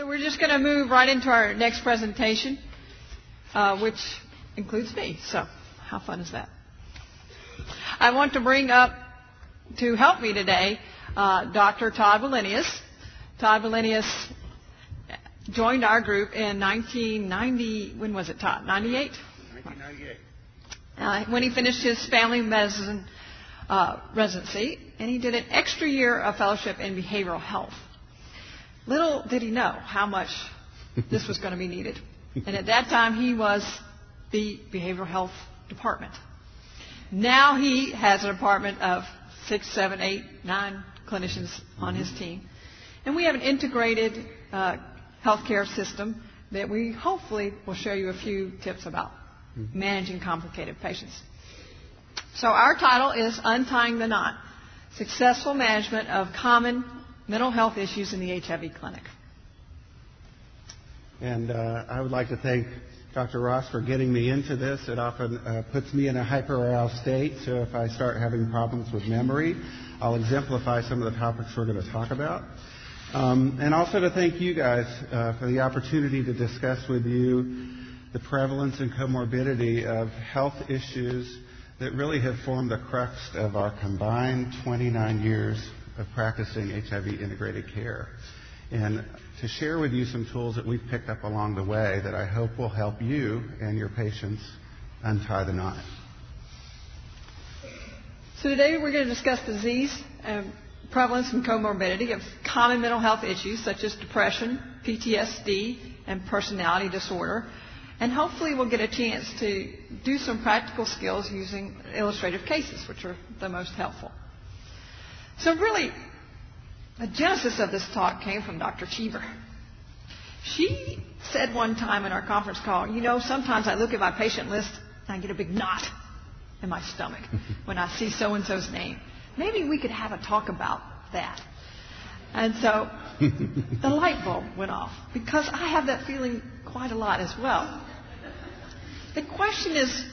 So we're just going to move right into our next presentation, uh, which includes me. So how fun is that? I want to bring up to help me today uh, Dr. Todd Wallenius. Todd Wallenius joined our group in 1990. When was it, Todd? 98. 1998. Uh, when he finished his family medicine uh, residency, and he did an extra year of fellowship in behavioral health. Little did he know how much this was going to be needed. And at that time, he was the behavioral health department. Now he has a department of six, seven, eight, nine clinicians on his team. And we have an integrated uh, healthcare system that we hopefully will show you a few tips about managing complicated patients. So our title is Untying the Knot, Successful Management of Common Mental Health Issues in the HIV Clinic. And uh, I would like to thank Dr. Ross for getting me into this. It often uh, puts me in a hyperaroused state, so if I start having problems with memory, I'll exemplify some of the topics we're going to talk about. Um, and also to thank you guys uh, for the opportunity to discuss with you the prevalence and comorbidity of health issues that really have formed the crux of our combined 29 years of practicing HIV integrated care. And to share with you some tools that we've picked up along the way that I hope will help you and your patients untie the knot. So today we're going to discuss disease, um, prevalence and comorbidity of common mental health issues such as depression, PTSD, and personality disorder. And hopefully we'll get a chance to do some practical skills using illustrative cases, which are the most helpful. So really, the genesis of this talk came from Dr. Cheever. She said one time in our conference call, you know, sometimes I look at my patient list and I get a big knot in my stomach when I see so and so's name. Maybe we could have a talk about that. And so the light bulb went off because I have that feeling quite a lot as well. The question is,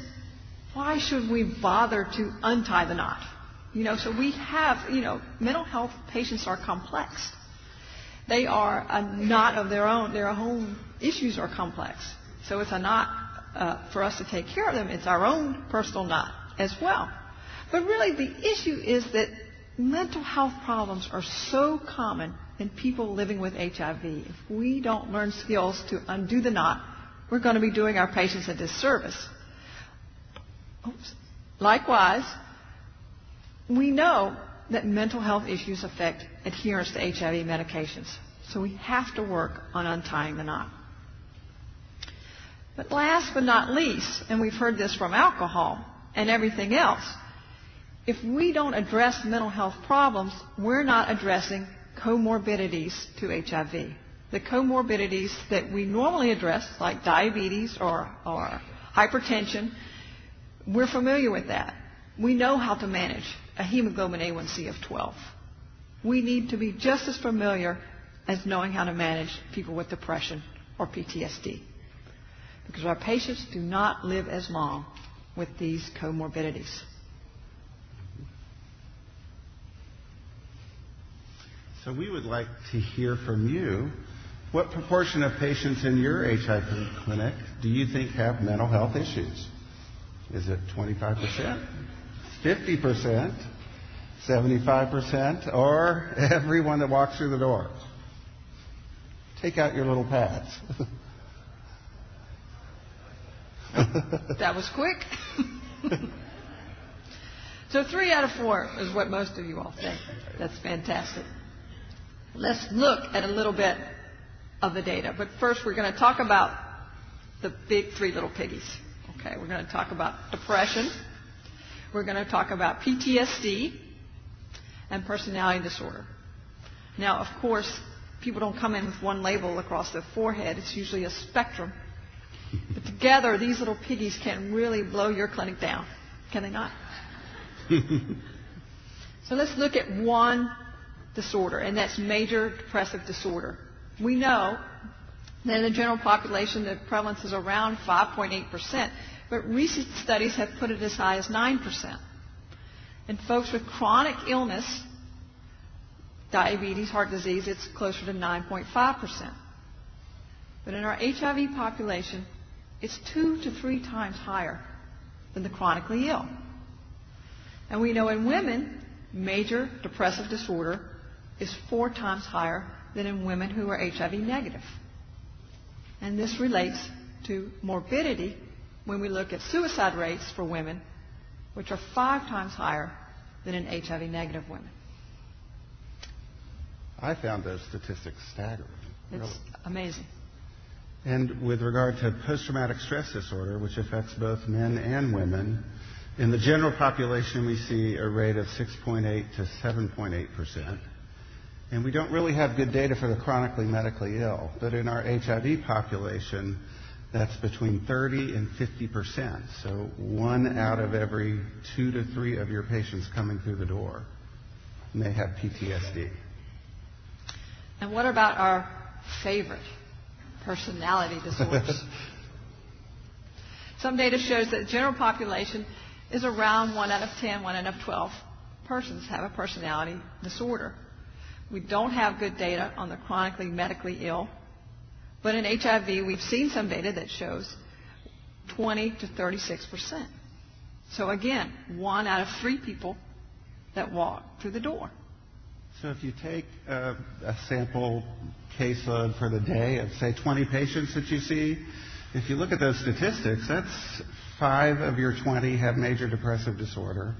why should we bother to untie the knot? You know, so we have, you know, mental health patients are complex. They are a knot of their own. Their own issues are complex. So it's a knot uh, for us to take care of them. It's our own personal knot as well. But really, the issue is that mental health problems are so common in people living with HIV. If we don't learn skills to undo the knot, we're going to be doing our patients a disservice. Oops. Likewise, we know that mental health issues affect adherence to HIV medications. So we have to work on untying the knot. But last but not least, and we've heard this from alcohol and everything else, if we don't address mental health problems, we're not addressing comorbidities to HIV. The comorbidities that we normally address, like diabetes or, or hypertension, we're familiar with that. We know how to manage a hemoglobin A1C of 12. We need to be just as familiar as knowing how to manage people with depression or PTSD. Because our patients do not live as long with these comorbidities. So we would like to hear from you. What proportion of patients in your HIV clinic do you think have mental health issues? Is it 25%? 50%? 75%? Or everyone that walks through the door? Take out your little pads. that was quick. so three out of four is what most of you all think. That's fantastic. Let's look at a little bit of the data. But first, we're going to talk about the big three little piggies. Okay, we're going to talk about depression. We're going to talk about PTSD and personality disorder. Now, of course, people don't come in with one label across their forehead. It's usually a spectrum. But together, these little piggies can really blow your clinic down. Can they not? so let's look at one disorder, and that's major depressive disorder. We know that in the general population, the prevalence is around 5.8%, but recent studies have put it as high as 9%. In folks with chronic illness, diabetes, heart disease, it's closer to 9.5%. But in our HIV population, it's two to three times higher than the chronically ill. And we know in women, major depressive disorder is four times higher than in women who are HIV negative. And this relates to morbidity when we look at suicide rates for women, which are five times higher than in HIV negative women. I found those statistics staggering. It's really. amazing. And with regard to post traumatic stress disorder, which affects both men and women, in the general population we see a rate of 6.8 to 7.8 percent. And we don't really have good data for the chronically medically ill, but in our HIV population, that's between 30 and 50 percent. So one out of every two to three of your patients coming through the door may have PTSD. And what about our favorite personality disorders? Some data shows that the general population is around 1 out of 10, 1 out of 12 persons have a personality disorder. We don't have good data on the chronically medically ill, but in HIV we've seen some data that shows 20 to 36 percent. So again, one out of three people that walk through the door. So if you take a, a sample caseload for the day of, say, 20 patients that you see, if you look at those statistics, that's five of your 20 have major depressive disorder,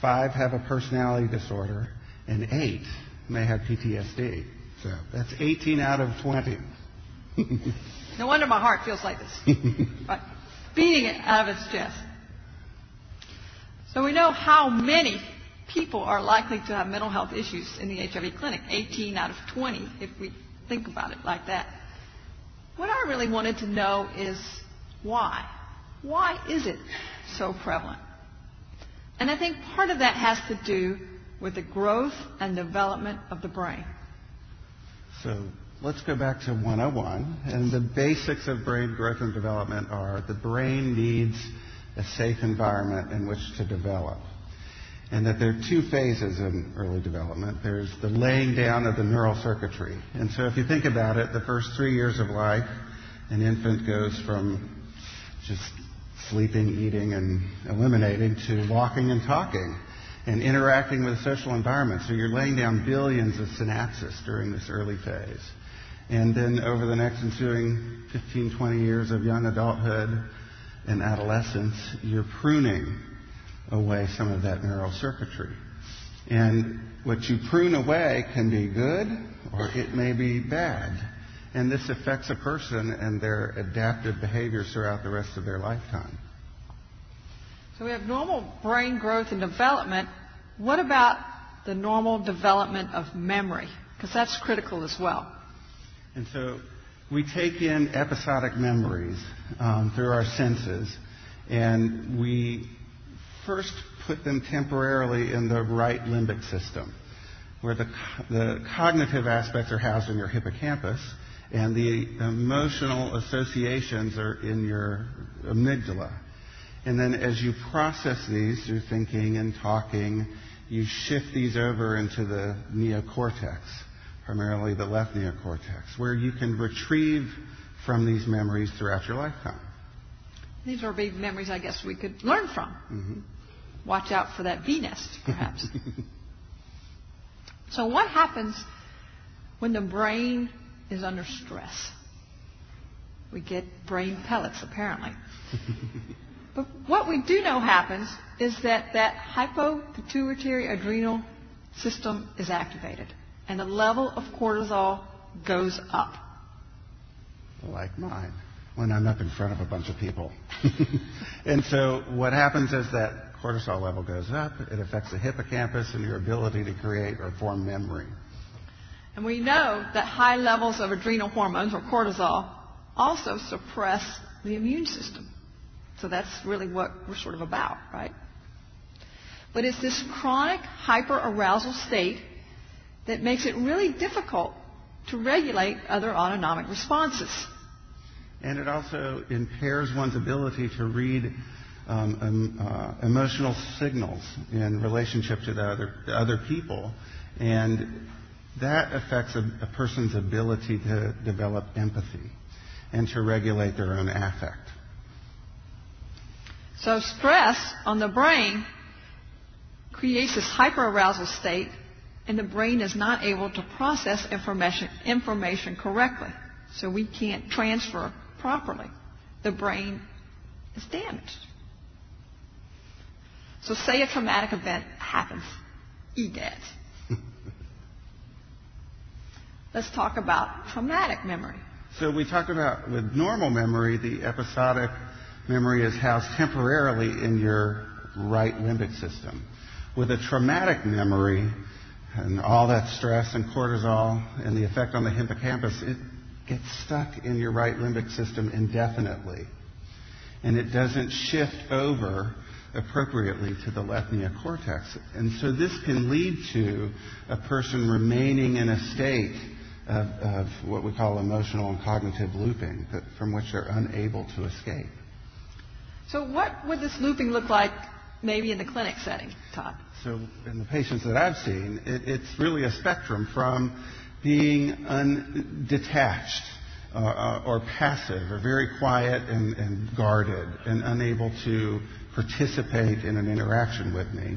five have a personality disorder, and eight may have PTSD. So that's 18 out of 20. no wonder my heart feels like this. right. Beating it out of its chest. So we know how many people are likely to have mental health issues in the HIV clinic. 18 out of 20, if we think about it like that. What I really wanted to know is why. Why is it so prevalent? And I think part of that has to do with the growth and development of the brain. So let's go back to 101. And the basics of brain growth and development are the brain needs a safe environment in which to develop and that there are two phases in early development. There's the laying down of the neural circuitry. And so if you think about it, the first three years of life, an infant goes from just sleeping, eating, and eliminating to walking and talking and interacting with a social environment. So you're laying down billions of synapses during this early phase. And then over the next ensuing 15, 20 years of young adulthood and adolescence, you're pruning away some of that neural circuitry. And what you prune away can be good or it may be bad. And this affects a person and their adaptive behaviors throughout the rest of their lifetime. So we have normal brain growth and development. What about the normal development of memory? Because that's critical as well. And so we take in episodic memories um, through our senses, and we first put them temporarily in the right limbic system, where the, the cognitive aspects are housed in your hippocampus, and the emotional associations are in your amygdala. And then as you process these through thinking and talking, you shift these over into the neocortex, primarily the left neocortex, where you can retrieve from these memories throughout your lifetime. These are big memories I guess we could learn from. Mm-hmm. Watch out for that bee nest, perhaps. so, what happens when the brain is under stress? We get brain pellets, apparently. but what we do know happens is that that hypopituitary adrenal system is activated, and the level of cortisol goes up. Like mine when I'm up in front of a bunch of people. and so what happens is that cortisol level goes up. It affects the hippocampus and your ability to create or form memory. And we know that high levels of adrenal hormones or cortisol also suppress the immune system. So that's really what we're sort of about, right? But it's this chronic hyperarousal state that makes it really difficult to regulate other autonomic responses and it also impairs one's ability to read um, um, uh, emotional signals in relationship to the other, the other people. And that affects a, a, person's ability to develop empathy. and to regulate their own affect. So stress on the brain creates this hyperarousal state, and the brain is not able to process information, information correctly. So we can't transfer properly. The brain is damaged. So say a traumatic event happens. EGADS. Let's talk about traumatic memory. So we talk about with normal memory, the episodic memory is housed temporarily in your right limbic system. With a traumatic memory and all that stress and cortisol and the effect on the hippocampus, it gets stuck in your right limbic system indefinitely. And it doesn't shift over appropriately to the left neocortex. And so this can lead to a person remaining in a state of, of what we call emotional and cognitive looping, from which they're unable to escape. So what would this looping look like maybe in the clinic setting, Todd? So in the patients that I've seen, it, it's really a spectrum from being undetached uh, uh, or passive or very quiet and, and guarded and unable to participate in an interaction with me.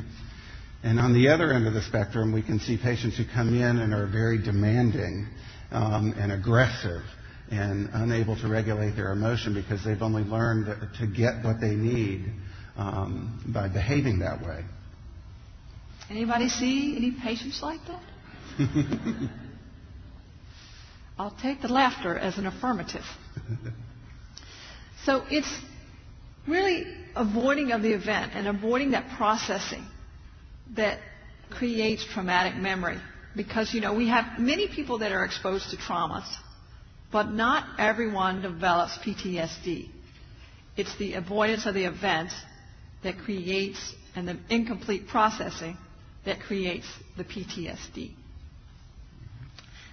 And on the other end of the spectrum, we can see patients who come in and are very demanding um, and aggressive and unable to regulate their emotion because they've only learned to get what they need um, by behaving that way. Anybody see any patients like that? I'll take the laughter as an affirmative. so it's really avoiding of the event and avoiding that processing that creates traumatic memory. Because, you know, we have many people that are exposed to traumas but not everyone develops PTSD. It's the avoidance of the event that creates, and the incomplete processing that creates the PTSD.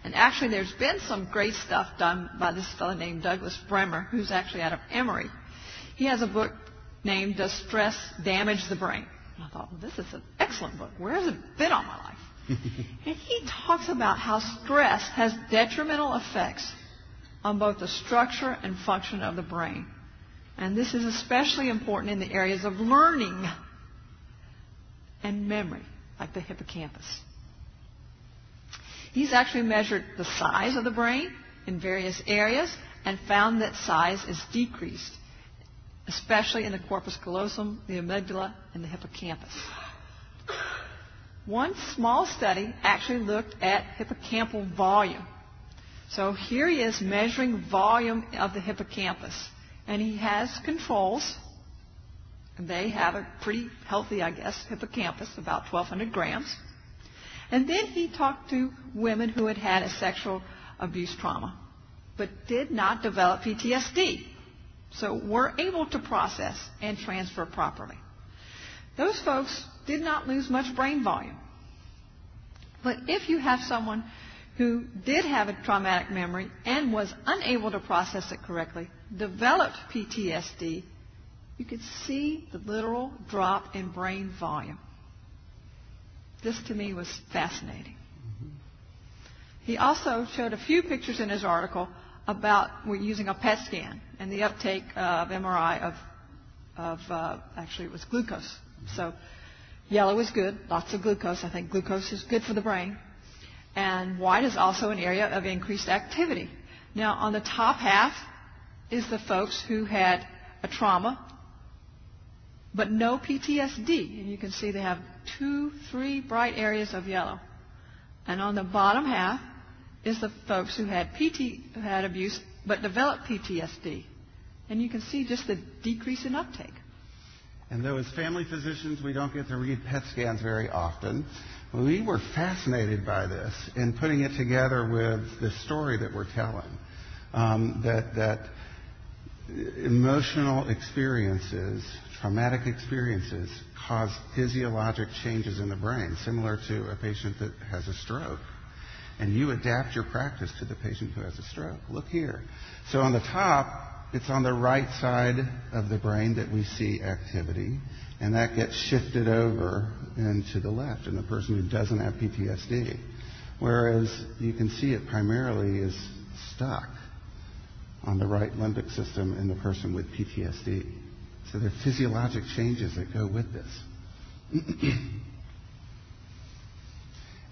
And actually, there's been some great stuff done by this fellow named Douglas Bremner, who's actually out of Emory. He has a book named Does Stress Damage the Brain? And I thought, well, this is an excellent book. Where has it been all my life? and he talks about how stress has detrimental effects on both the structure and function of the brain. And this is especially important in the areas of learning and memory, like the hippocampus. He's actually measured the size of the brain in various areas and found that size is decreased, especially in the corpus callosum, the amygdala, and the hippocampus. One small study actually looked at hippocampal volume so here he is measuring volume of the hippocampus. And he has controls. And They have a pretty healthy, I guess, hippocampus, about 1,200 grams. And then he talked to women who had had a sexual abuse trauma, but did not develop PTSD. So were able to process and transfer properly. Those folks did not lose much brain volume. But if you have someone who did have a traumatic memory and was unable to process it correctly, developed PTSD, you could see the literal drop in brain volume. This to me was fascinating. Mm-hmm. He also showed a few pictures in his article about we're using a PET scan and the uptake of MRI of, of uh, actually it was glucose. So yellow is good, lots of glucose. I think glucose is good for the brain. And white is also an area of increased activity. Now, on the top half is the folks who had a trauma, but no PTSD. And you can see they have two, three bright areas of yellow. And on the bottom half is the folks who had PT, who had abuse, but developed PTSD. And you can see just the decrease in uptake. And though as family physicians we don't get to read PET scans very often, we were fascinated by this and putting it together with the story that we're telling. Um, that, that emotional experiences, traumatic experiences, cause physiologic changes in the brain, similar to a patient that has a stroke. And you adapt your practice to the patient who has a stroke. Look here. So on the top, it's on the right side of the brain that we see activity, and that gets shifted over into the left in the person who doesn't have PTSD. Whereas you can see it primarily is stuck on the right limbic system in the person with PTSD. So there are physiologic changes that go with this.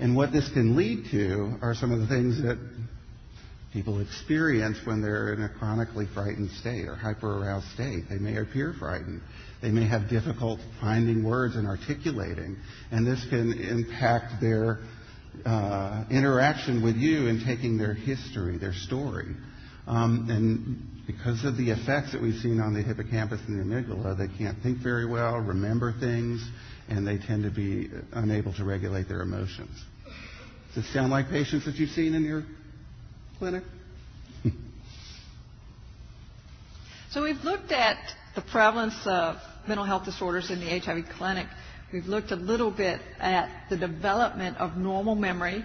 and what this can lead to are some of the things that people experience when they're in a chronically frightened state or hyperaroused state. They may appear frightened. They may have difficult finding words and articulating, and this can impact their uh, interaction with you in taking their history, their story. Um, and because of the effects that we've seen on the hippocampus and the amygdala, they can't think very well, remember things, and they tend to be unable to regulate their emotions. Does this sound like patients that you've seen in your clinic? so we've looked at the prevalence of mental health disorders in the HIV clinic. We've looked a little bit at the development of normal memory,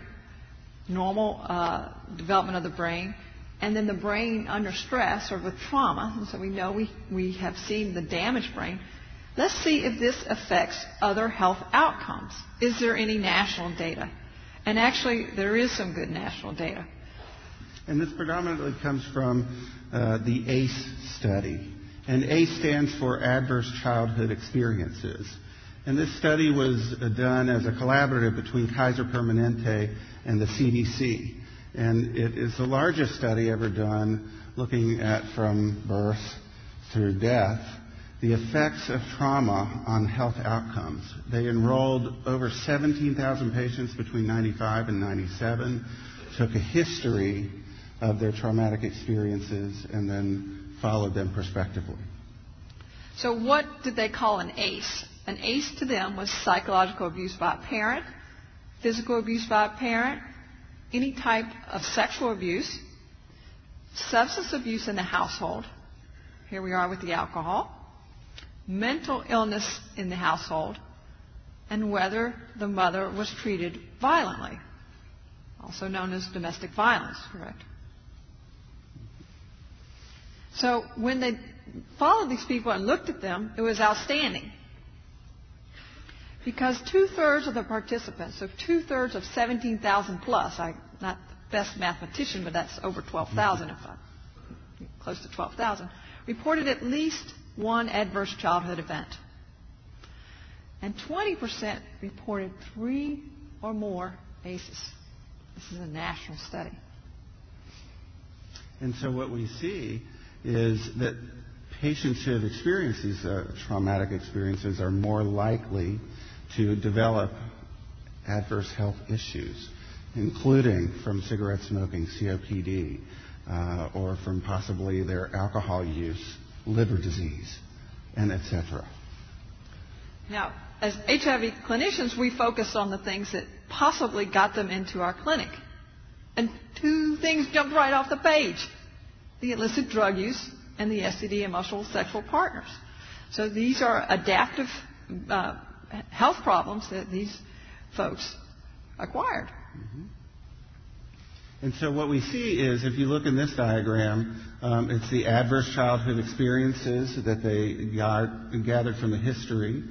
normal uh, development of the brain, and then the brain under stress or with trauma. And so we know we, we have seen the damaged brain. Let's see if this affects other health outcomes. Is there any national data? And actually, there is some good national data. And this predominantly comes from uh, the ACE study. And ACE stands for Adverse Childhood Experiences. And this study was uh, done as a collaborative between Kaiser Permanente and the CDC. And it is the largest study ever done looking at from birth through death the effects of trauma on health outcomes. They enrolled over 17,000 patients between 95 and 97, took a history of their traumatic experiences, and then followed them prospectively. So, what did they call an ACE? An ACE to them was psychological abuse by a parent, physical abuse by a parent, any type of sexual abuse, substance abuse in the household. Here we are with the alcohol mental illness in the household, and whether the mother was treated violently, also known as domestic violence, correct? So when they followed these people and looked at them, it was outstanding. Because two thirds of the participants, so two thirds of 17,000 plus, I'm not the best mathematician, but that's over 12,000 if I'm close to 12,000, reported at least one adverse childhood event. And 20% reported three or more ACEs. This is a national study. And so what we see is that patients who have experienced these uh, traumatic experiences are more likely to develop adverse health issues, including from cigarette smoking, COPD, uh, or from possibly their alcohol use, liver disease, and etc. Now, as HIV clinicians, we focus on the things that possibly got them into our clinic. And two things jumped right off the page the illicit drug use and the STD emotional sexual partners. So these are adaptive uh, health problems that these folks acquired. Mm-hmm. And so what we see is, if you look in this diagram, um, it's the adverse childhood experiences that they got, gathered from the history.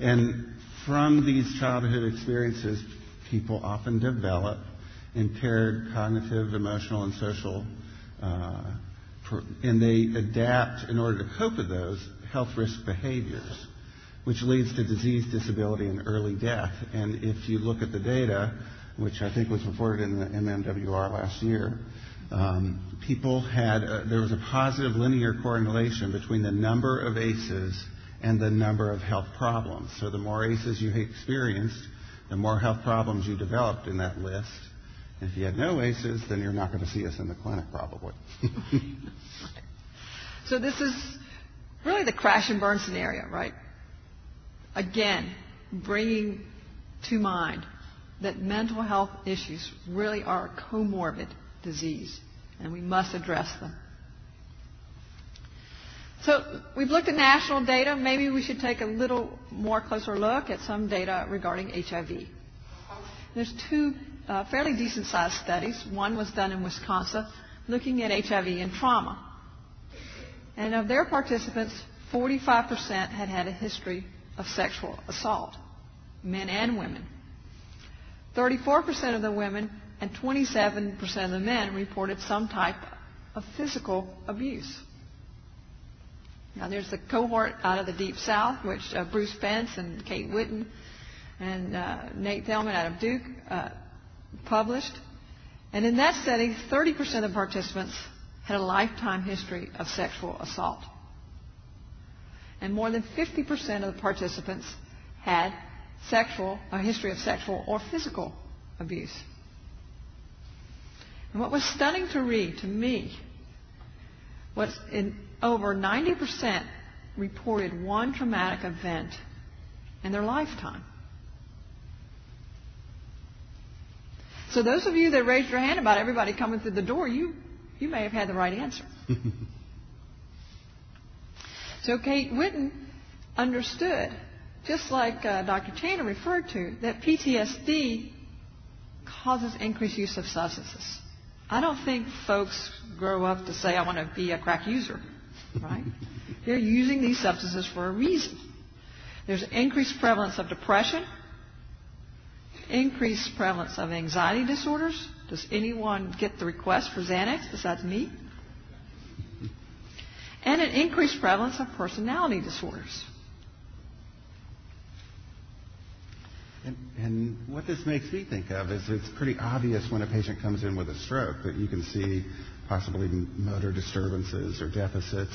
And from these childhood experiences, people often develop impaired cognitive, emotional, and social, uh, and they adapt in order to cope with those health risk behaviors, which leads to disease, disability, and early death. And if you look at the data, which I think was reported in the MMWR last year, um, people had, a, there was a positive linear correlation between the number of ACEs and the number of health problems. So the more ACEs you experienced, the more health problems you developed in that list. If you had no ACEs, then you're not going to see us in the clinic probably. so this is really the crash and burn scenario, right? Again, bringing to mind that mental health issues really are a comorbid disease, and we must address them. So we've looked at national data. Maybe we should take a little more closer look at some data regarding HIV. There's two uh, fairly decent sized studies. One was done in Wisconsin looking at HIV and trauma. And of their participants, 45% had had a history of sexual assault, men and women. 34% of the women and 27% of the men reported some type of physical abuse. Now, there's the cohort out of the Deep South, which uh, Bruce Spence and Kate Whetten and uh, Nate Thielman out of Duke uh, published. And in that study, 30% of participants had a lifetime history of sexual assault. And more than 50% of the participants had sexual, a history of sexual or physical abuse. And what was stunning to read to me was in over 90% reported one traumatic event in their lifetime. So those of you that raised your hand about everybody coming through the door, you, you may have had the right answer. so Kate Whetten understood, just like uh, Dr. Chandler referred to, that PTSD causes increased use of substances. I don't think folks grow up to say, I want to be a crack user, right? They're using these substances for a reason. There's increased prevalence of depression, increased prevalence of anxiety disorders. Does anyone get the request for Xanax besides me? And an increased prevalence of personality disorders. And, and, what this makes me think of is it's pretty obvious when a patient comes in with a stroke that you can see possibly motor disturbances or deficits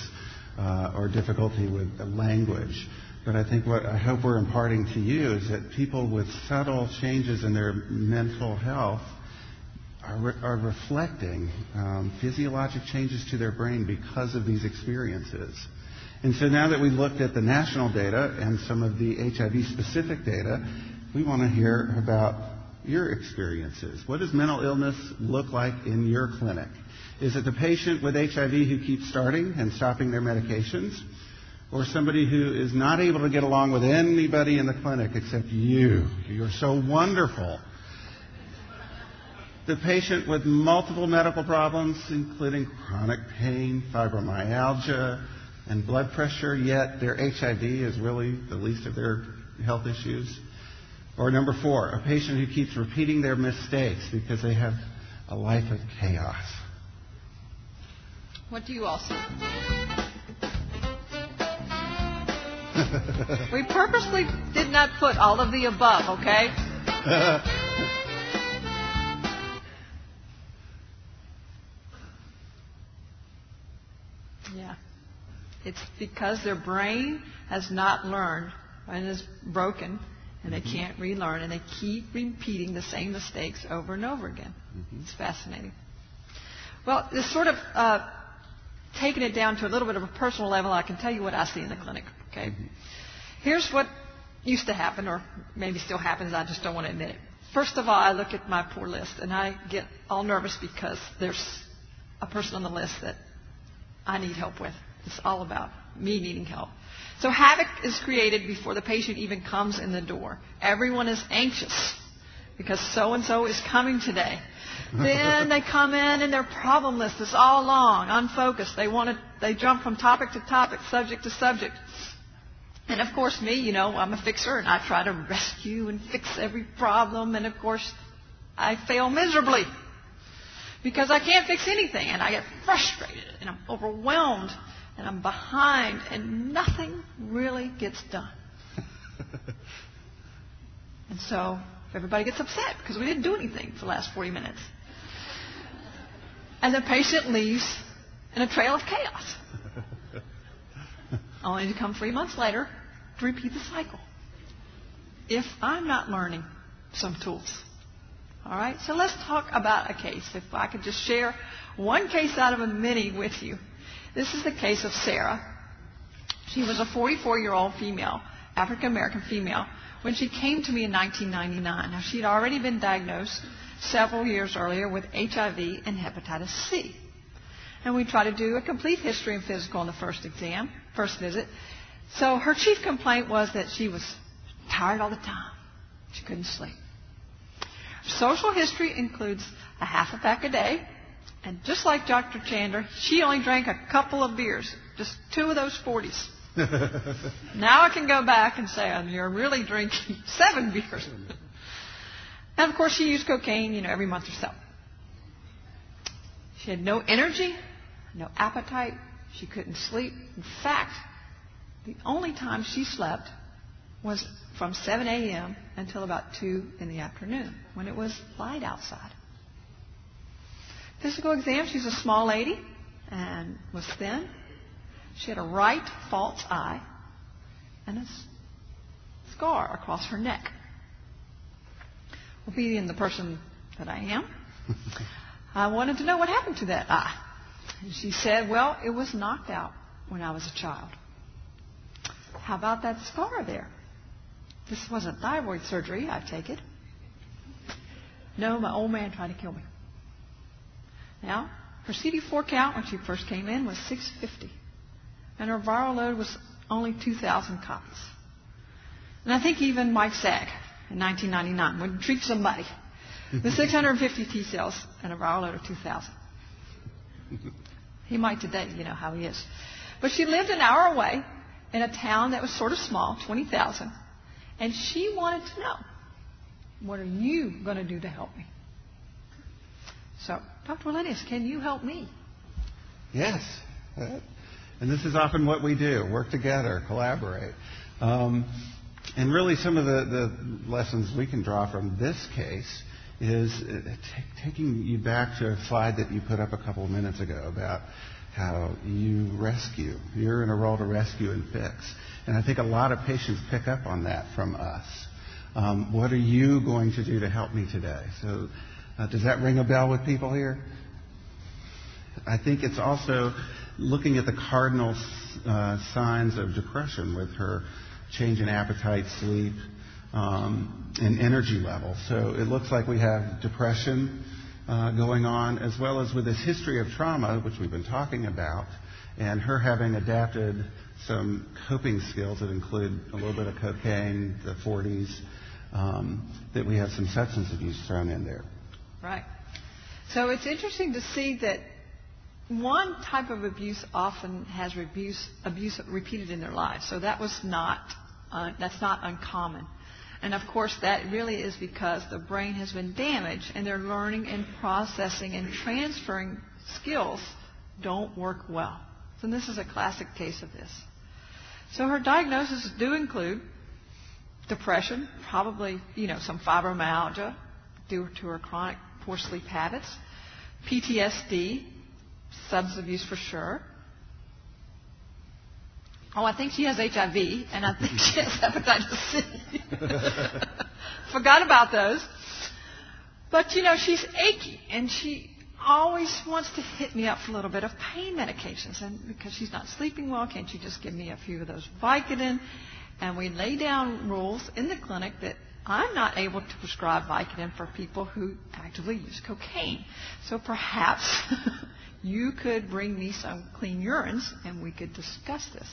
uh, or difficulty with language. But I think what I hope we're imparting to you is that people with subtle changes in their mental health are, re- are reflecting um, physiologic changes to their brain because of these experiences. And so now that we've looked at the national data and some of the HIV specific data, we want to hear about your experiences. What does mental illness look like in your clinic? Is it the patient with HIV who keeps starting and stopping their medications? Or somebody who is not able to get along with anybody in the clinic except you? You're so wonderful. The patient with multiple medical problems, including chronic pain, fibromyalgia, and blood pressure, yet their HIV is really the least of their health issues. Or number four, a patient who keeps repeating their mistakes because they have a life of chaos. What do you all see? we purposely did not put all of the above, okay? yeah. It's because their brain has not learned and is broken and they mm-hmm. can't relearn, and they keep repeating the same mistakes over and over again. Mm-hmm. It's fascinating. Well, this sort of uh, taking it down to a little bit of a personal level, I can tell you what I see in the clinic. Okay, here's what used to happen, or maybe still happens. I just don't want to admit it. First of all, I look at my poor list, and I get all nervous because there's a person on the list that I need help with. It's all about me needing help. So havoc is created before the patient even comes in the door. Everyone is anxious because so and so is coming today. then they come in and their problem list is all long, unfocused. They want to, they jump from topic to topic, subject to subject. And of course, me, you know, I'm a fixer and I try to rescue and fix every problem. And of course, I fail miserably because I can't fix anything and I get frustrated and I'm overwhelmed and I'm behind, and nothing really gets done. and so everybody gets upset because we didn't do anything for the last 40 minutes. And the patient leaves in a trail of chaos, only to come three months later to repeat the cycle. If I'm not learning some tools. All right, so let's talk about a case. If I could just share one case out of a many with you this is the case of Sarah. She was a 44 year old female, African American female, when she came to me in 1999. Now, she'd already been diagnosed several years earlier with HIV and hepatitis C. And we tried to do a complete history and physical in the first exam, first visit. So her chief complaint was that she was tired all the time. She couldn't sleep. Social history includes a half a pack a day, and just like Dr. Chandler, she only drank a couple of beers, just two of those 40s. now I can go back and say, oh, you're really drinking seven beers. and of course, she used cocaine, you know, every month or so. She had no energy, no appetite. She couldn't sleep. In fact, the only time she slept was from 7 a.m. until about 2 in the afternoon when it was light outside. Physical exam, she's a small lady and was thin. She had a right false eye and a scar across her neck. Well, being the person that I am, I wanted to know what happened to that eye. And she said, Well, it was knocked out when I was a child. How about that scar there? This wasn't thyroid surgery, I take it. No, my old man tried to kill me. Now, her CD4 count when she first came in was 650, and her viral load was only 2,000 copies. And I think even Mike Saag in 1999 would treat somebody with 650 T cells and a viral load of 2,000. He might today, you know how he is. But she lived an hour away in a town that was sort of small, 20,000, and she wanted to know, what are you going to do to help me? So, Dr. Wallenius, can you help me? Yes. And this is often what we do work together, collaborate. Um, and really, some of the, the, lessons we can draw from this case is uh, taking you back to a slide that you put up a couple of minutes ago about how you rescue. You're in a role to rescue and fix. And I think a lot of patients pick up on that from us. Um, what are you going to do to help me today? So, uh, does that ring a bell with people here? I think it's also looking at the cardinal uh, signs of depression with her change in appetite, sleep, um, and energy level. So it looks like we have depression uh, going on, as well as with this history of trauma, which we've been talking about, and her having adapted some coping skills that include a little bit of cocaine, the 40s, um, that we have some substance abuse thrown in there. Right. So it's interesting to see that one type of abuse often has abuse, abuse repeated in their lives. So that was not, uh, that's not uncommon. And of course, that really is because the brain has been damaged and their learning and processing and transferring skills don't work well. So this is a classic case of this. So her diagnoses do include depression, probably, you know, some fibromyalgia due to her chronic poor sleep habits, PTSD, substance abuse for sure. Oh, I think she has HIV, and I think she has hepatitis C. Forgot about those. But, you know, she's achy, and she always wants to hit me up for a little bit of pain medications. And because she's not sleeping well, can't you just give me a few of those Vicodin? And we lay down rules in the clinic that I'm not able to prescribe Vicodin for people who actively use cocaine. So perhaps you could bring me some clean urines and we could discuss this.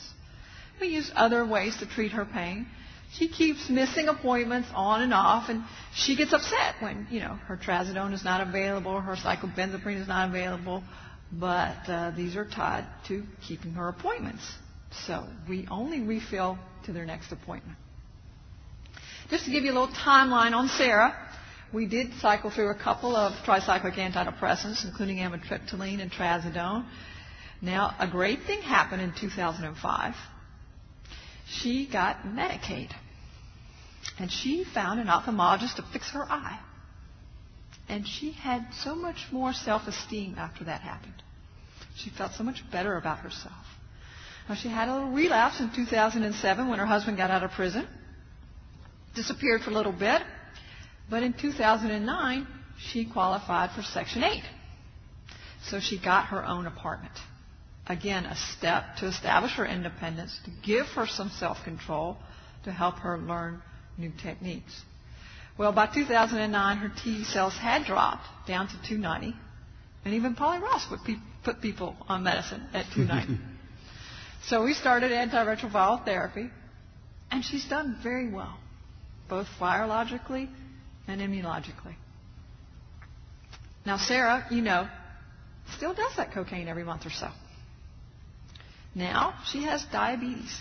We use other ways to treat her pain. She keeps missing appointments on and off, and she gets upset when, you know, her trazodone is not available, her cyclobenzaprine is not available, but uh, these are tied to keeping her appointments. So we only refill to their next appointment. Just to give you a little timeline on Sarah, we did cycle through a couple of tricyclic antidepressants, including amitriptyline and trazodone. Now, a great thing happened in 2005. She got Medicaid. And she found an ophthalmologist to fix her eye. And she had so much more self esteem after that happened. She felt so much better about herself. Now, she had a little relapse in 2007 when her husband got out of prison disappeared for a little bit. But in 2009, she qualified for Section 8. So she got her own apartment. Again, a step to establish her independence, to give her some self control, to help her learn new techniques. Well, by 2009, her T cells had dropped down to 290, and even Polly Ross would pe- put people on medicine at 290. so we started antiretroviral therapy, and she's done very well both virologically and immunologically. Now, Sarah, you know, still does that cocaine every month or so. Now she has diabetes.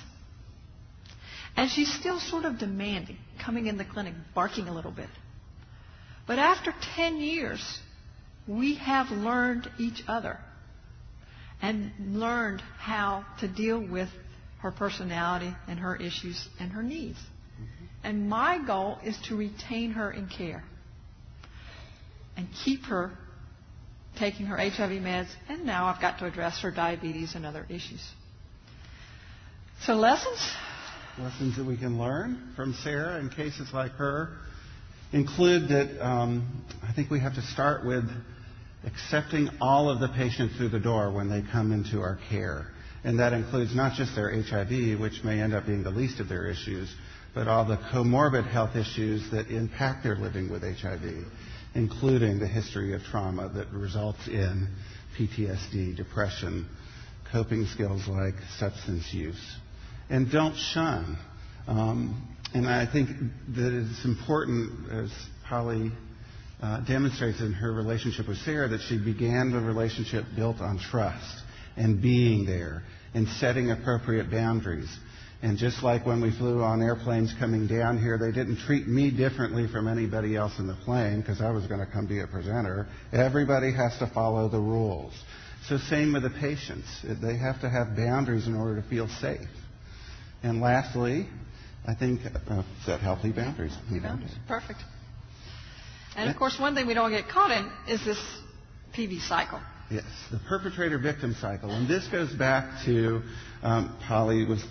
And she's still sort of demanding, coming in the clinic, barking a little bit. But after 10 years, we have learned each other. and learned how to deal with her personality and her issues and her needs. Mm-hmm. And my goal is to retain her in care and keep her taking her HIV meds, and now I've got to address her diabetes and other issues. So, lessons? Lessons that we can learn from Sarah in cases like her include that um, I think we have to start with accepting all of the patients through the door when they come into our care. And that includes not just their HIV, which may end up being the least of their issues, but all the comorbid health issues that impact their living with HIV, including the history of trauma that results in PTSD, depression, coping skills like substance use. And don't shun. Um, and I think that it's important, as Polly uh, demonstrates in her relationship with Sarah, that she began the relationship built on trust and being there and setting appropriate boundaries. And just like when we flew on airplanes coming down here, they didn't treat me differently from anybody else in the plane because I was going to come be a presenter. Everybody has to follow the rules. So same with the patients. They have to have boundaries in order to feel safe. And lastly, I think uh, set healthy boundaries. boundaries. Perfect. And of course, one thing we don't get caught in is this PV cycle. Yes, the perpetrator victim cycle. And this goes back to um, Polly was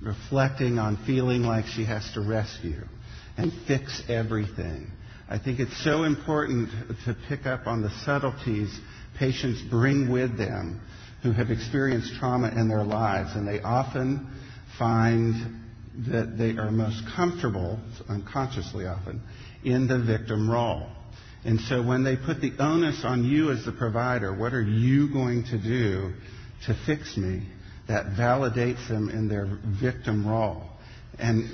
reflecting on feeling like she has to rescue and fix everything. I think it's so important to pick up on the subtleties patients bring with them who have experienced trauma in their lives. And they often find that they are most comfortable, unconsciously often, in the victim role. And so when they put the onus on you as the provider, what are you going to do to fix me? That validates them in their victim role. And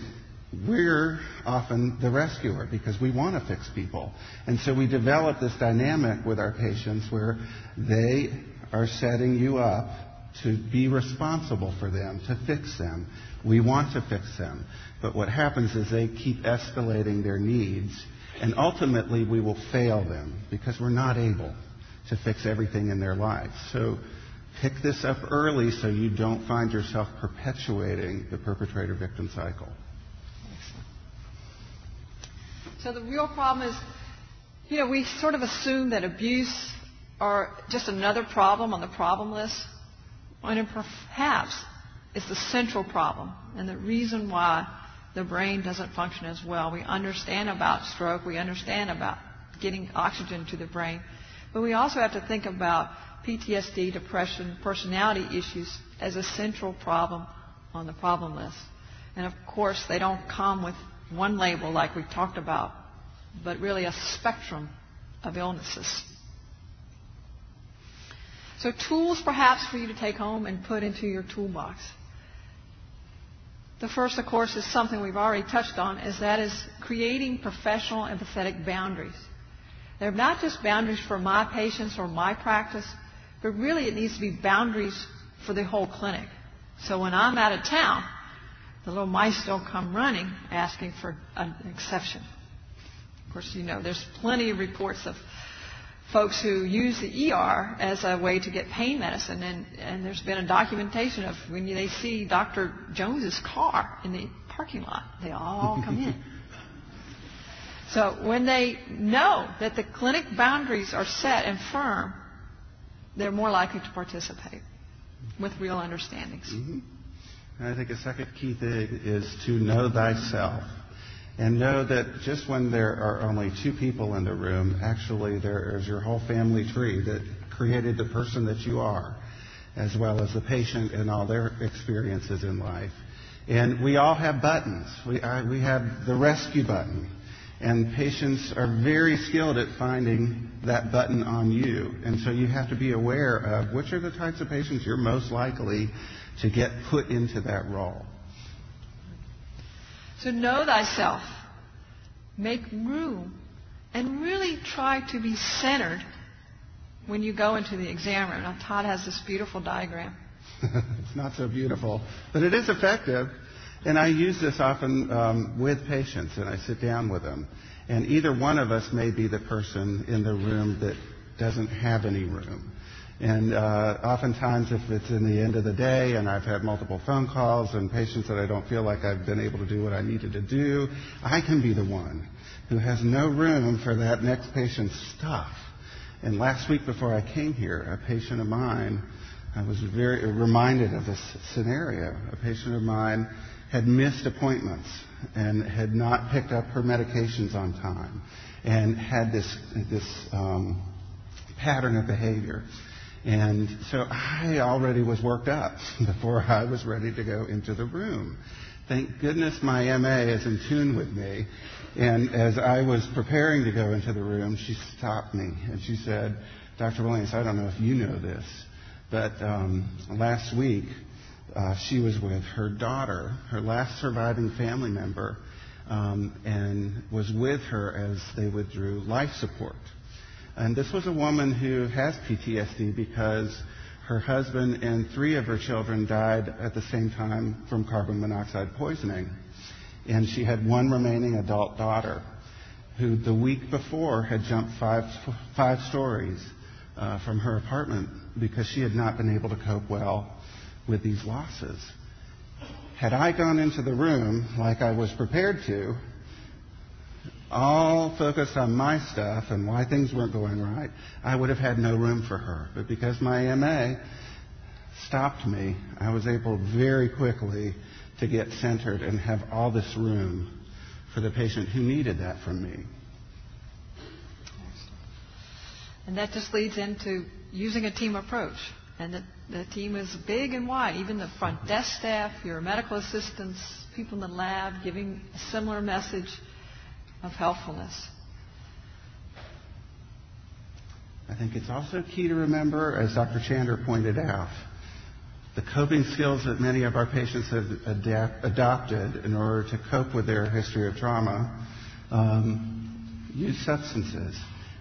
we're often the rescuer because we want to fix people. And so we develop this dynamic with our patients where they are setting you up to be responsible for them, to fix them. We want to fix them. But what happens is they keep escalating their needs and ultimately, we will fail them because we're not able to fix everything in their lives. So pick this up early so you don't find yourself perpetuating the perpetrator victim cycle. So the real problem is, you know, we sort of assume that abuse are just another problem on the problem list, when perhaps it's the central problem and the reason why the brain doesn't function as well. We understand about stroke, we understand about getting oxygen to the brain, but we also have to think about PTSD, depression, personality issues as a central problem on the problem list. And of course, they don't come with one label like we talked about, but really a spectrum of illnesses. So tools perhaps for you to take home and put into your toolbox. The first, of course, is something we've already touched on, is that is creating professional empathetic boundaries. They're not just boundaries for my patients or my practice, but really it needs to be boundaries for the whole clinic. So when I'm out of town, the little mice don't come running asking for an exception. Of course, you know, there's plenty of reports of folks who use the ER as a way to get pain medicine. And, and there's been a documentation of when they see Dr. Jones's car in the parking lot, they all come in. So when they know that the clinic boundaries are set and firm, they're more likely to participate with real understandings. Mm-hmm. I think a second key thing is to know thyself. And know that just when there are only two people in the room, actually there is your whole family tree that created the person that you are, as well as the patient and all their experiences in life. And we all have buttons. We, I, we have the rescue button. And patients are very skilled at finding that button on you. And so you have to be aware of which are the types of patients you're most likely to get put into that role. So know thyself. Make room. And really try to be centered when you go into the exam room. Now, Todd has this beautiful diagram. it's not so beautiful, but it is effective. And I use this often um, with patients, and I sit down with them. And either one of us may be the person in the room that doesn't have any room. And uh, oftentimes, if it's in the end of the day and I've had multiple phone calls and patients that I don't feel like I've been able to do what I needed to do, I can be the one who has no room for that next patient's stuff. And last week before I came here, a patient of mine, I was very reminded of this scenario. A patient of mine had missed appointments and had not picked up her medications on time and had this, this um, pattern of behavior. And so I already was worked up before I was ready to go into the room. Thank goodness my MA is in tune with me. And as I was preparing to go into the room, she stopped me and she said, Dr. Williams, I don't know if you know this, but um, last week uh, she was with her daughter, her last surviving family member, um, and was with her as they withdrew life support. And this was a woman who has PTSD because her husband and three of her children died at the same time from carbon monoxide poisoning. And she had one remaining adult daughter who the week before had jumped five, five stories uh, from her apartment because she had not been able to cope well with these losses. Had I gone into the room like I was prepared to, all focused on my stuff and why things weren't going right, I would have had no room for her. But because my MA stopped me, I was able very quickly to get centered and have all this room for the patient who needed that from me. And that just leads into using a team approach. And the, the team is big and wide. Even the front desk staff, your medical assistants, people in the lab giving a similar message of helpfulness. I think it's also key to remember, as Dr. Chander pointed out, the coping skills that many of our patients have adapt, adopted in order to cope with their history of trauma um, use substances.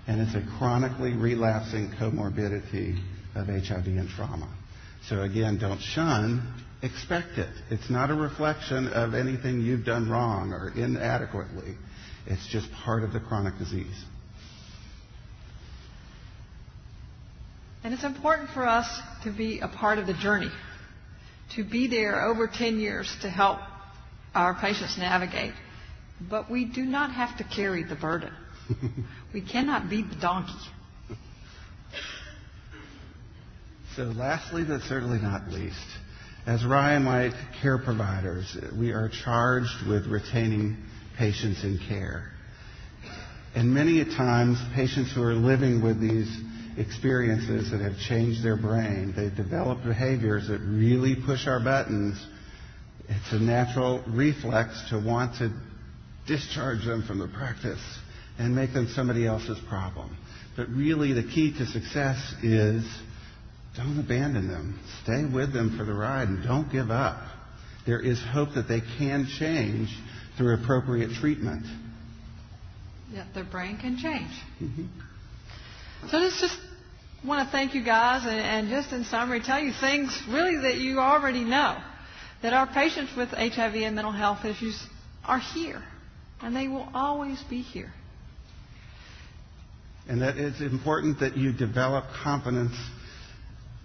And it's a chronically relapsing comorbidity of HIV and trauma. So again, don't shun, expect it. It's not a reflection of anything you've done wrong or inadequately. It's just part of the chronic disease. And it's important for us to be a part of the journey, to be there over 10 years to help our patients navigate. But we do not have to carry the burden. we cannot be the donkey. So, lastly, but certainly not least, as Ryan White care providers, we are charged with retaining patients in care. And many a times, patients who are living with these experiences that have changed their brain, they've developed behaviors that really push our buttons. It's a natural reflex to want to discharge them from the practice and make them somebody else's problem. But really, the key to success is don't abandon them. Stay with them for the ride and don't give up. There is hope that they can change through appropriate treatment. Yeah, their brain can change. Mm-hmm. So let's just want to thank you guys and, and just in summary tell you things really that you already know. That our patients with HIV and mental health issues are here. And they will always be here. And that it's important that you develop confidence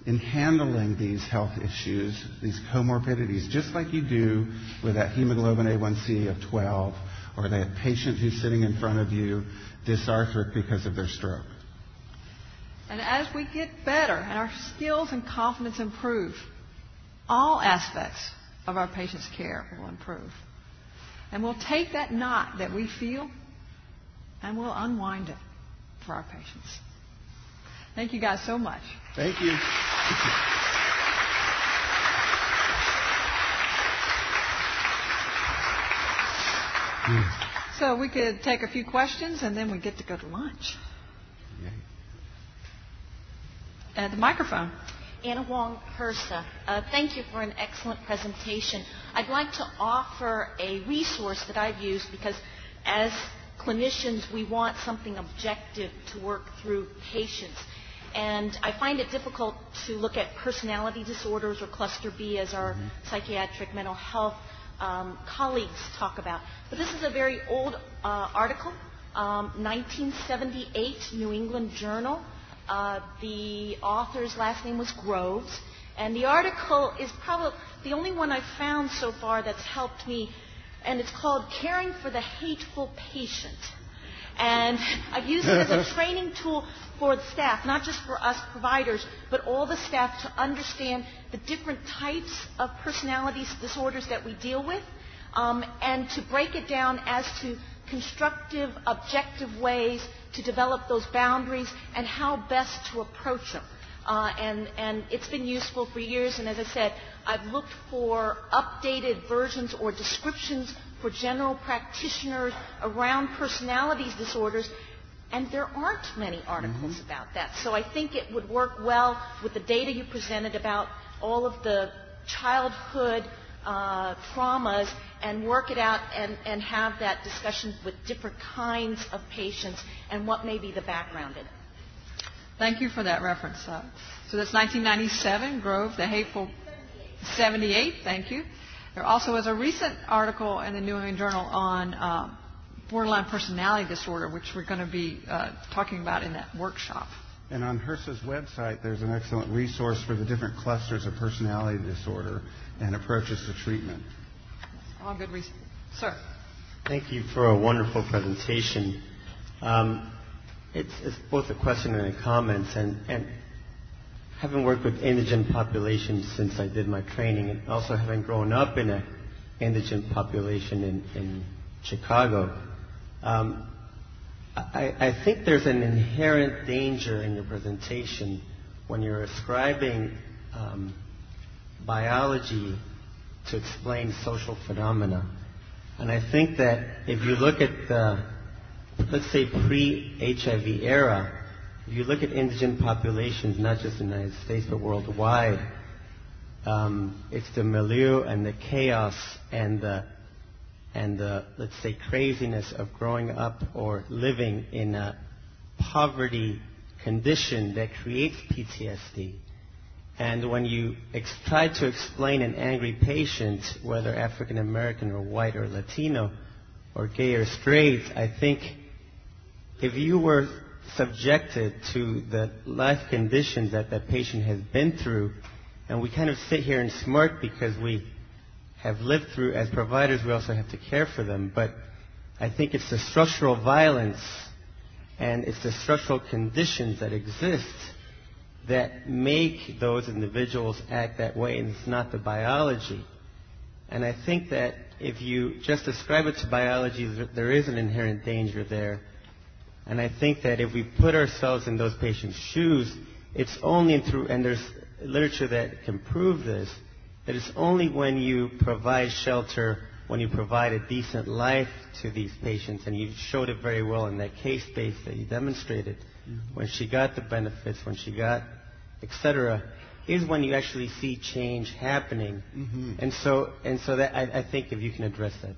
in handling these health issues, these comorbidities, just like you do with that hemoglobin A1C of 12 or that patient who's sitting in front of you dysarthric because of their stroke. And as we get better and our skills and confidence improve, all aspects of our patient's care will improve. And we'll take that knot that we feel and we'll unwind it for our patients. Thank you guys so much. Thank you. So we could take a few questions and then we get to go to lunch. At the microphone. Anna Wong HRSA. Uh, thank you for an excellent presentation. I'd like to offer a resource that I've used because as clinicians, we want something objective to work through patients. And I find it difficult to look at personality disorders or cluster B as our mm-hmm. psychiatric mental health um, colleagues talk about. But this is a very old uh, article, um, 1978 New England Journal. Uh, the author's last name was Groves. And the article is probably the only one I've found so far that's helped me. And it's called Caring for the Hateful Patient. And I've used it as a training tool for the staff, not just for us providers, but all the staff to understand the different types of personality disorders that we deal with, um, and to break it down as to constructive, objective ways to develop those boundaries and how best to approach them. Uh, and, and it's been useful for years. And as I said, I've looked for updated versions or descriptions for general practitioners around personality disorders and there aren't many articles mm-hmm. about that. So I think it would work well with the data you presented about all of the childhood uh, traumas and work it out and, and have that discussion with different kinds of patients and what may be the background in it. Thank you for that reference. Uh, so that's 1997, Grove, The Hateful 78. Thank you. There also was a recent article in the New England Journal on uh, borderline personality disorder, which we're going to be uh, talking about in that workshop. And on HRSA's website, there's an excellent resource for the different clusters of personality disorder and approaches to treatment. All good research. Sir. Thank you for a wonderful presentation. Um, it's, it's, both a question and a comment, and, and having worked with indigent populations since I did my training, and also having grown up in an indigent population in, in Chicago, um, I, I, think there's an inherent danger in your presentation when you're ascribing um, biology to explain social phenomena. And I think that if you look at the, let's say, pre-HIV era, if you look at indigent populations, not just in the United States, but worldwide, um, it's the milieu and the chaos and the and the, let's say, craziness of growing up or living in a poverty condition that creates PTSD. And when you ex- try to explain an angry patient, whether African American or white or Latino or gay or straight, I think if you were subjected to the life conditions that that patient has been through, and we kind of sit here and smirk because we have lived through as providers, we also have to care for them. But I think it's the structural violence and it's the structural conditions that exist that make those individuals act that way, and it's not the biology. And I think that if you just ascribe it to biology, there is an inherent danger there. And I think that if we put ourselves in those patients' shoes, it's only through, and there's literature that can prove this, that it's only when you provide shelter, when you provide a decent life to these patients, and you showed it very well in that case base that you demonstrated, mm-hmm. when she got the benefits, when she got, etc., is when you actually see change happening. Mm-hmm. And so, and so that I, I, think if you can address that.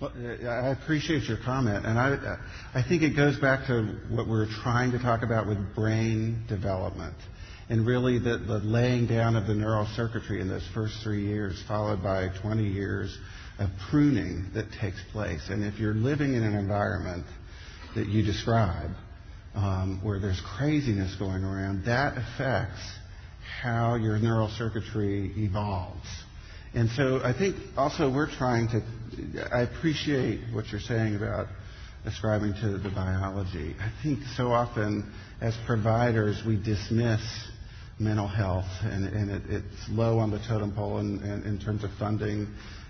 Well, I appreciate your comment, and I, I think it goes back to what we're trying to talk about with brain development and really the, the laying down of the neural circuitry in those first three years, followed by 20 years of pruning that takes place. And if you're living in an environment that you describe, um, where there's craziness going around, that affects how your neural circuitry evolves. And so I think also we're trying to, I appreciate what you're saying about ascribing to the biology. I think so often as providers we dismiss mental health, and, and it, it's low on the totem pole in, in, terms of funding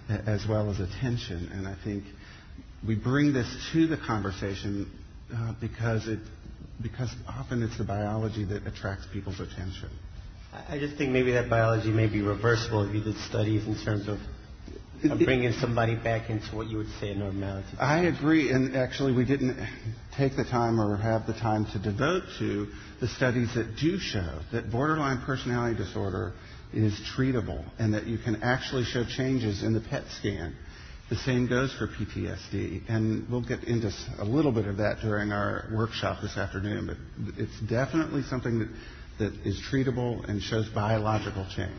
as well as attention. And I think we bring this to the conversation uh, because it because often it's the biology that attracts people's attention. I just think maybe that biology may be reversible if you did studies in terms of bringing somebody back into what you would say normality. I agree, and actually, we didn't take the time or have the time to devote to the studies that do show that borderline personality disorder is treatable and that you can actually show changes in the PET scan. The same goes for PTSD, and we'll get into a little bit of that during our workshop this afternoon, but it's definitely something that, that is treatable and shows biological change.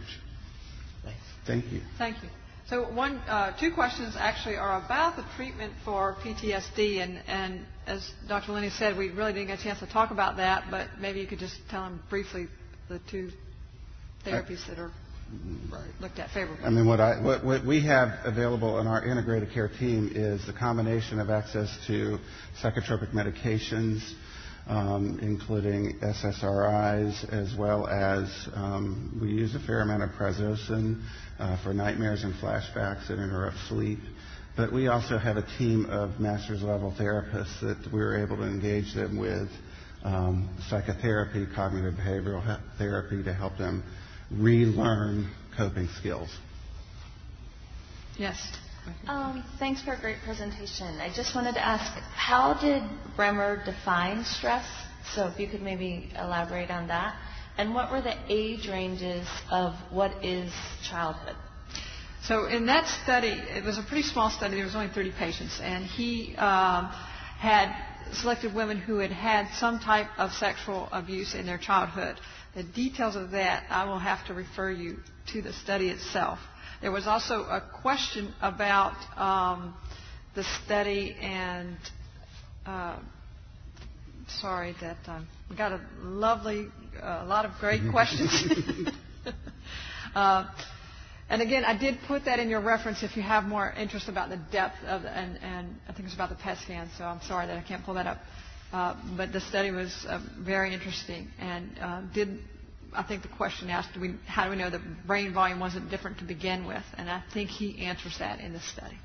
Thanks. Thank you. Thank you. So one, uh, two questions actually are about the treatment for PTSD, and, and as Dr. Linney said, we really didn't get a chance to talk about that, but maybe you could just tell him briefly the two therapies that are Right. looked at favorably. I mean, what, I, what, what we have available in our integrated care team is the combination of access to psychotropic medications, um, including SSRIs, as well as um, we use a fair amount of prazosin uh, for nightmares and flashbacks that interrupt sleep. But we also have a team of master's level therapists that we were able to engage them with um, psychotherapy, cognitive behavioral therapy to help them relearn coping skills. Yes. Um, thanks for a great presentation. I just wanted to ask, how did Bremner define stress? So if you could maybe elaborate on that. And what were the age ranges of what is childhood? So in that study, it was a pretty small study. There was only 30 patients, and he um, had selected women who had had some type of sexual abuse in their childhood. The details of that, I will have to refer you to the study itself. There was also a question about um, the study, and uh, sorry that um, we got a lovely, a lot of great questions. uh, and again, I did put that in your reference if you have more interest about the depth of, the, and, and I think it's about the PET scan, so I'm sorry that I can't pull that up. Uh, but the study was uh, very interesting and uh, did, I think the question asked, do we, how do we know the brain volume wasn't different to begin with? And I think he answers that in the study.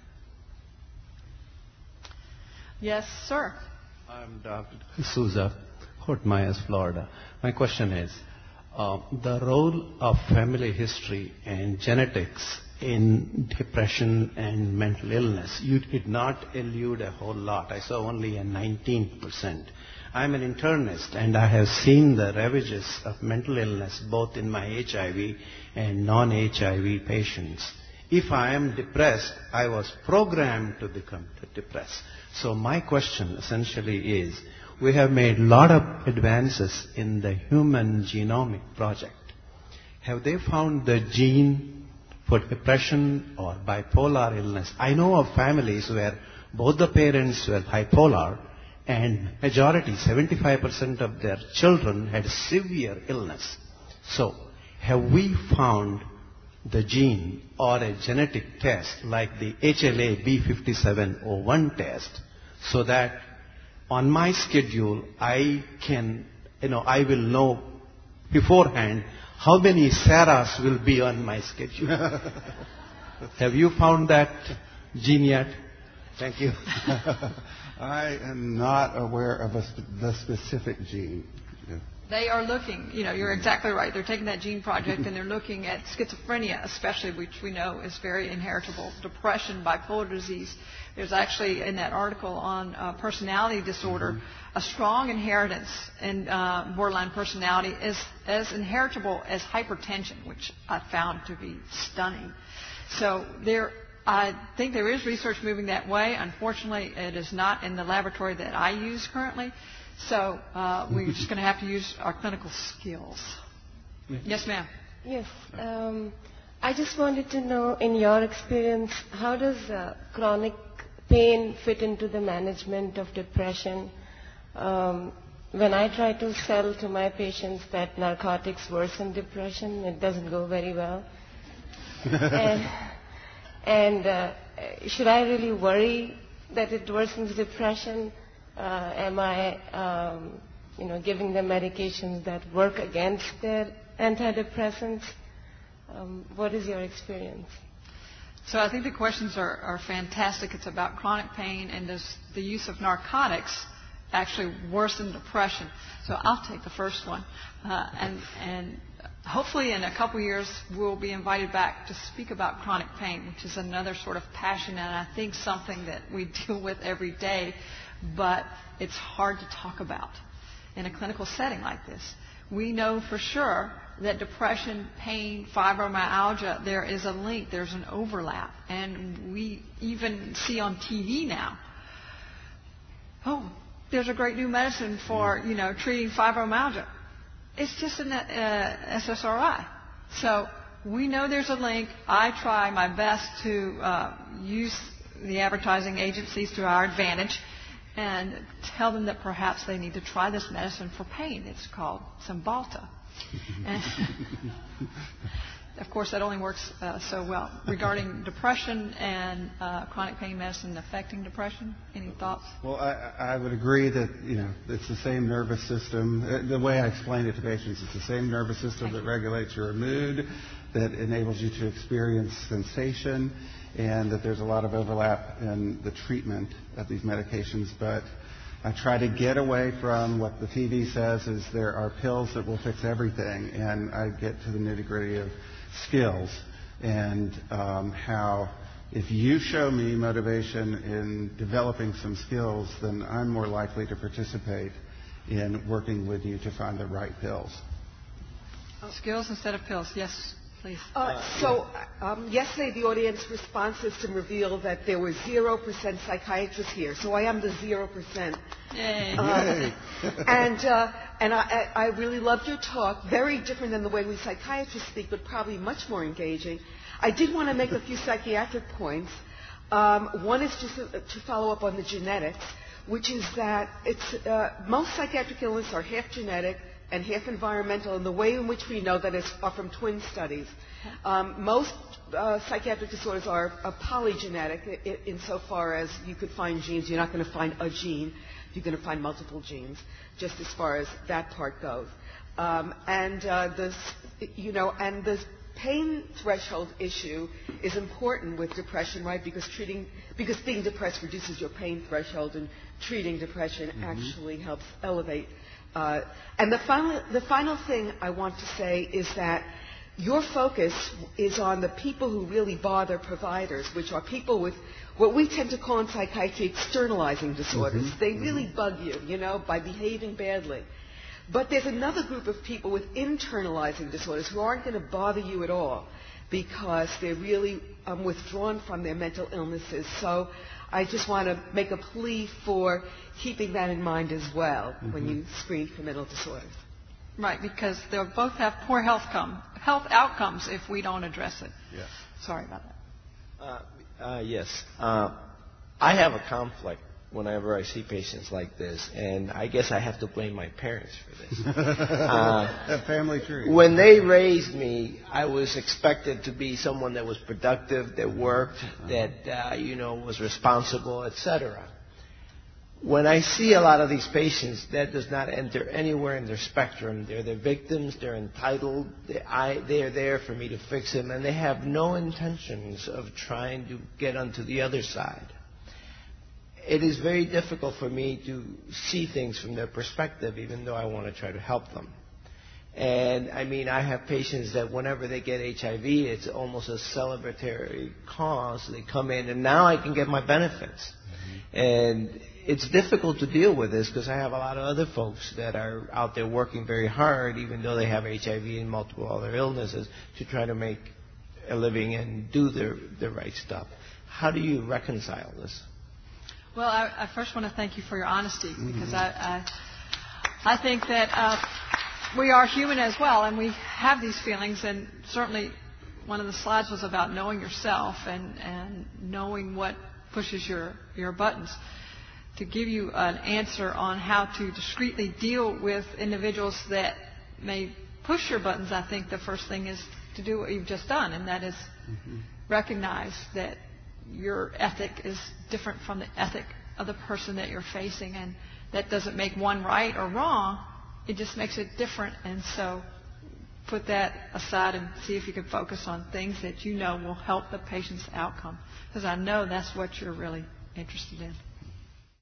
Yes, sir. I'm Dr. Souza, Fort Myers, Florida. My question is, uh, the role of family history and genetics in depression and mental illness. You did not elude a whole lot. I saw only a 19%. I'm an internist and I have seen the ravages of mental illness both in my HIV and non-HIV patients. If I am depressed, I was programmed to become depressed. So my question essentially is, we have made a lot of advances in the human genomic project. Have they found the gene for depression or bipolar illness? I know of families where both the parents were bipolar and majority, 75% of their children had severe illness. So, have we found the gene or a genetic test like the HLA B5701 test so that on my schedule, I can, you know, I will know beforehand how many Sarahs will be on my schedule. Have you found that gene yet? Thank you. I am not aware of a sp- the specific gene. They are looking, you know, you're exactly right. They're taking that gene project and they're looking at schizophrenia, especially, which we know is very inheritable, depression, bipolar disease. There's actually in that article on uh, personality disorder Mm-hmm. a strong inheritance in uh, borderline personality is as inheritable as hypertension, which I found to be stunning. So there, I think there is research moving that way. Unfortunately, it is not in the laboratory that I use currently. So uh, we're just going to have to use our clinical skills. Yes, ma'am. Yes. Um, I just wanted to know, in your experience, how does uh, chronic pain fit into the management of depression? Um, when I try to sell to my patients that narcotics worsen depression, it doesn't go very well. and and uh, should I really worry that it worsens depression? Uh, am I, um, you know, giving them medications that work against their antidepressants? Um, what is your experience? So I think the questions are, are fantastic. It's about chronic pain and does the use of narcotics actually worsen depression? So I'll take the first one. Uh, and, and hopefully in a couple years we'll be invited back to speak about chronic pain, which is another sort of passion and I think something that we deal with every day, but it's hard to talk about in a clinical setting like this. We know for sure that depression, pain, fibromyalgia, there is a link, there's an overlap. And we even see on TV now, oh, there's a great new medicine for, you know, treating fibromyalgia. It's just an uh, SSRI. So we know there's a link. I try my best to uh, use the advertising agencies to our advantage and tell them that perhaps they need to try this medicine for pain. It's called Cymbalta. of course, that only works uh, so well. Regarding depression and uh, chronic pain medicine affecting depression, any thoughts? Well, I, I would agree that you know it's the same nervous system. Uh, the way I explain it to patients, it's the same nervous system that regulates your mood, that enables you to experience sensation, and that there's a lot of overlap in the treatment of these medications, but. I try to get away from what the TV says is there are pills that will fix everything, and I get to the nitty gritty of skills and um, how if you show me motivation in developing some skills, then I'm more likely to participate in working with you to find the right pills. Skills instead of pills, yes. Please. Uh, so, um, yesterday the audience response system revealed that there were 0% psychiatrists here. So I am the 0%. Yay. Uh, and uh, and I, I really loved your talk. Very different than the way we psychiatrists speak, but probably much more engaging. I did want to make a few psychiatric points. Um, one is just to, to, follow up on the genetics, which is that it's, uh, most psychiatric illnesses are half genetic and half environmental, and the way in which we know that is are from twin studies. Um, most uh, psychiatric disorders are, are polygenetic in, insofar as you could find genes. You're not going to find a gene. You're going to find multiple genes, just as far as that part goes. Um, and uh, this, you know, and the pain threshold issue is important with depression, right? Because treating, because being depressed reduces your pain threshold, and treating depression mm-hmm. actually helps elevate. Uh, and the final, the final thing I want to say is that your focus is on the people who really bother providers, which are people with what we tend to call in psychiatry externalizing disorders. Mm-hmm. They really mm-hmm. bug you, you know, by behaving badly. But there's another group of people with internalizing disorders who aren't going to bother you at all because they're really um, withdrawn from their mental illnesses. So I just want to make a plea for keeping that in mind as well mm-hmm. when you screen for mental disorders. Right, because they'll both have poor health, com- health outcomes if we don't address it. Yes. Sorry about that. Uh, uh, yes. Uh, I have a conflict whenever I see patients like this, and I guess I have to blame my parents for this. uh, family tree. When they raised me, I was expected to be someone that was productive, that worked, that uh, you know was responsible, etc. When I see a lot of these patients, that does not enter anywhere in their spectrum. They're the victims. They're entitled. They, I, they are there for me to fix them, and they have no intentions of trying to get onto the other side. It is very difficult for me to see things from their perspective, even though I want to try to help them. And I mean, I have patients that whenever they get HIV, it's almost a celebratory cause. They come in, and now I can get my benefits. Mm-hmm. And it's difficult to deal with this because I have a lot of other folks that are out there working very hard, even though they have HIV and multiple other illnesses, to try to make a living and do the, the right stuff. How do you reconcile this? Well, I, I first want to thank you for your honesty because mm-hmm. I, I, I think that uh, we are human as well, and we have these feelings. And certainly, one of the slides was about knowing yourself and and knowing what pushes your your buttons to give you an answer on how to discreetly deal with individuals that may push your buttons, I think the first thing is to do what you've just done, and that is mm-hmm. recognize that your ethic is different from the ethic of the person that you're facing, and that doesn't make one right or wrong. It just makes it different, and so put that aside and see if you can focus on things that you know will help the patient's outcome, because I know that's what you're really interested in.